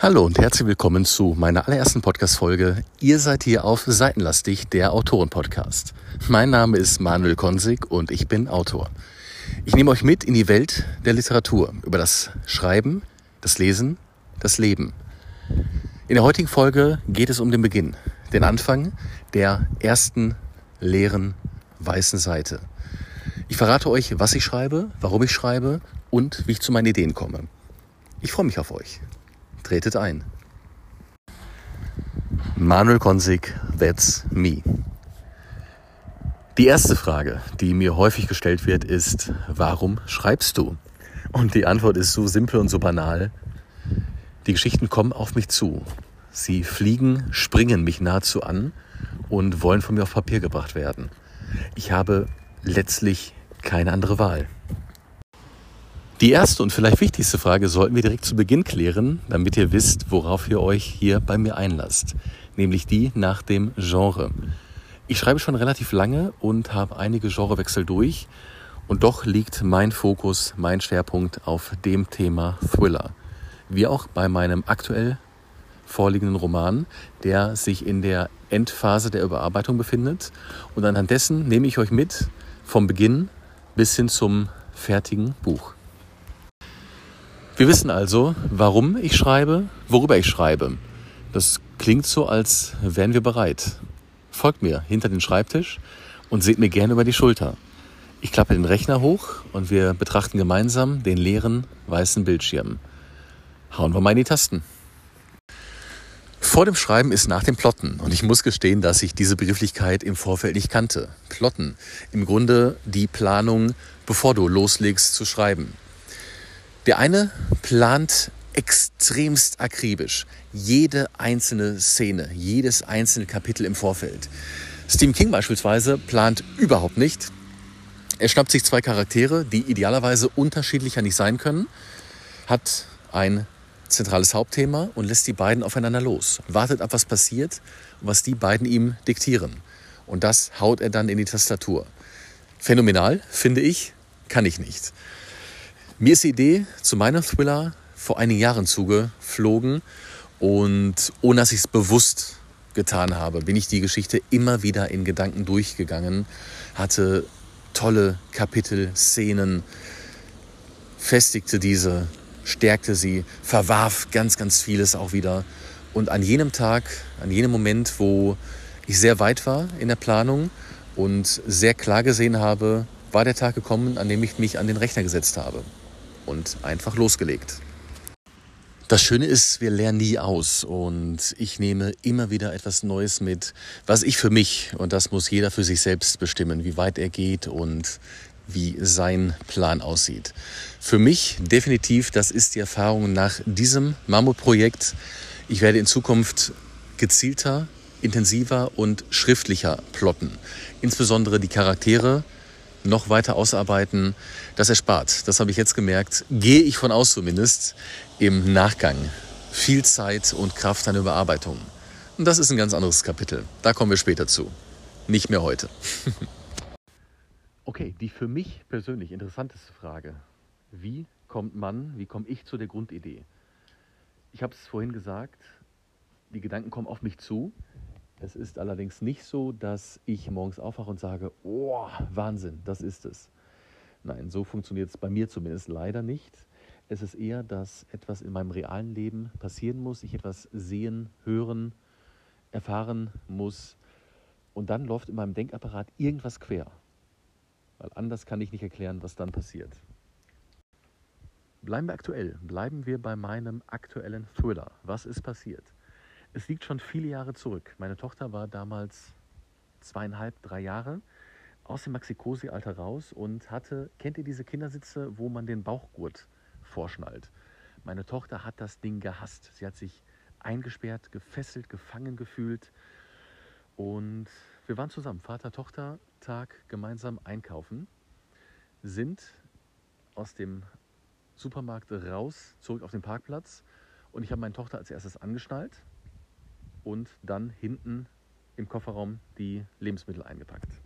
Hallo und herzlich willkommen zu meiner allerersten Podcast-Folge. Ihr seid hier auf Seitenlastig, der Autoren-Podcast. Mein Name ist Manuel Konsig und ich bin Autor. Ich nehme euch mit in die Welt der Literatur, über das Schreiben, das Lesen, das Leben. In der heutigen Folge geht es um den Beginn, den Anfang der ersten leeren weißen Seite. Ich verrate euch, was ich schreibe, warum ich schreibe und wie ich zu meinen Ideen komme. Ich freue mich auf euch. Tretet ein. Manuel Konsig, that's me. Die erste Frage, die mir häufig gestellt wird, ist, warum schreibst du? Und die Antwort ist so simpel und so banal. Die Geschichten kommen auf mich zu. Sie fliegen, springen mich nahezu an und wollen von mir auf Papier gebracht werden. Ich habe letztlich keine andere Wahl. Die erste und vielleicht wichtigste Frage sollten wir direkt zu Beginn klären, damit ihr wisst, worauf ihr euch hier bei mir einlasst. Nämlich die nach dem Genre. Ich schreibe schon relativ lange und habe einige Genrewechsel durch. Und doch liegt mein Fokus, mein Schwerpunkt auf dem Thema Thriller. Wie auch bei meinem aktuell vorliegenden Roman, der sich in der Endphase der Überarbeitung befindet. Und anhand dessen nehme ich euch mit vom Beginn bis hin zum fertigen Buch. Wir wissen also, warum ich schreibe, worüber ich schreibe. Das klingt so, als wären wir bereit. Folgt mir hinter den Schreibtisch und seht mir gerne über die Schulter. Ich klappe den Rechner hoch und wir betrachten gemeinsam den leeren weißen Bildschirm. Hauen wir mal in die Tasten. Vor dem Schreiben ist nach dem Plotten. Und ich muss gestehen, dass ich diese Begrifflichkeit im Vorfeld nicht kannte. Plotten. Im Grunde die Planung, bevor du loslegst zu schreiben. Der eine plant extremst akribisch jede einzelne Szene, jedes einzelne Kapitel im Vorfeld. Stephen King beispielsweise plant überhaupt nicht. Er schnappt sich zwei Charaktere, die idealerweise unterschiedlicher nicht sein können, hat ein zentrales Hauptthema und lässt die beiden aufeinander los, wartet ab, was passiert und was die beiden ihm diktieren. Und das haut er dann in die Tastatur. Phänomenal, finde ich, kann ich nicht. Mir ist die Idee zu meinem Thriller vor einigen Jahren zugeflogen und ohne dass ich es bewusst getan habe, bin ich die Geschichte immer wieder in Gedanken durchgegangen, hatte tolle Kapitel, Szenen, festigte diese, stärkte sie, verwarf ganz, ganz vieles auch wieder. Und an jenem Tag, an jenem Moment, wo ich sehr weit war in der Planung und sehr klar gesehen habe, war der Tag gekommen, an dem ich mich an den Rechner gesetzt habe und einfach losgelegt. Das Schöne ist, wir lernen nie aus und ich nehme immer wieder etwas Neues mit, was ich für mich, und das muss jeder für sich selbst bestimmen, wie weit er geht und wie sein Plan aussieht. Für mich definitiv, das ist die Erfahrung nach diesem Mammutprojekt. Ich werde in Zukunft gezielter, intensiver und schriftlicher plotten. Insbesondere die Charaktere noch weiter ausarbeiten, das erspart. Das habe ich jetzt gemerkt. Gehe ich von aus zumindest im Nachgang. Viel Zeit und Kraft an Überarbeitung. Und das ist ein ganz anderes Kapitel. Da kommen wir später zu. Nicht mehr heute. okay, die für mich persönlich interessanteste Frage. Wie kommt man, wie komme ich zu der Grundidee? Ich habe es vorhin gesagt, die Gedanken kommen auf mich zu. Es ist allerdings nicht so, dass ich morgens aufwache und sage, oh, Wahnsinn, das ist es. Nein, so funktioniert es bei mir zumindest leider nicht. Es ist eher, dass etwas in meinem realen Leben passieren muss, ich etwas sehen, hören, erfahren muss und dann läuft in meinem Denkapparat irgendwas quer. Weil anders kann ich nicht erklären, was dann passiert. Bleiben wir aktuell, bleiben wir bei meinem aktuellen Thriller. Was ist passiert? Es liegt schon viele Jahre zurück. Meine Tochter war damals zweieinhalb, drei Jahre aus dem Maxikosi-Alter raus und hatte, kennt ihr diese Kindersitze, wo man den Bauchgurt vorschnallt? Meine Tochter hat das Ding gehasst. Sie hat sich eingesperrt, gefesselt, gefangen gefühlt. Und wir waren zusammen, Vater-Tochter-Tag, gemeinsam einkaufen, sind aus dem Supermarkt raus, zurück auf den Parkplatz. Und ich habe meine Tochter als erstes angeschnallt und dann hinten im Kofferraum die Lebensmittel eingepackt.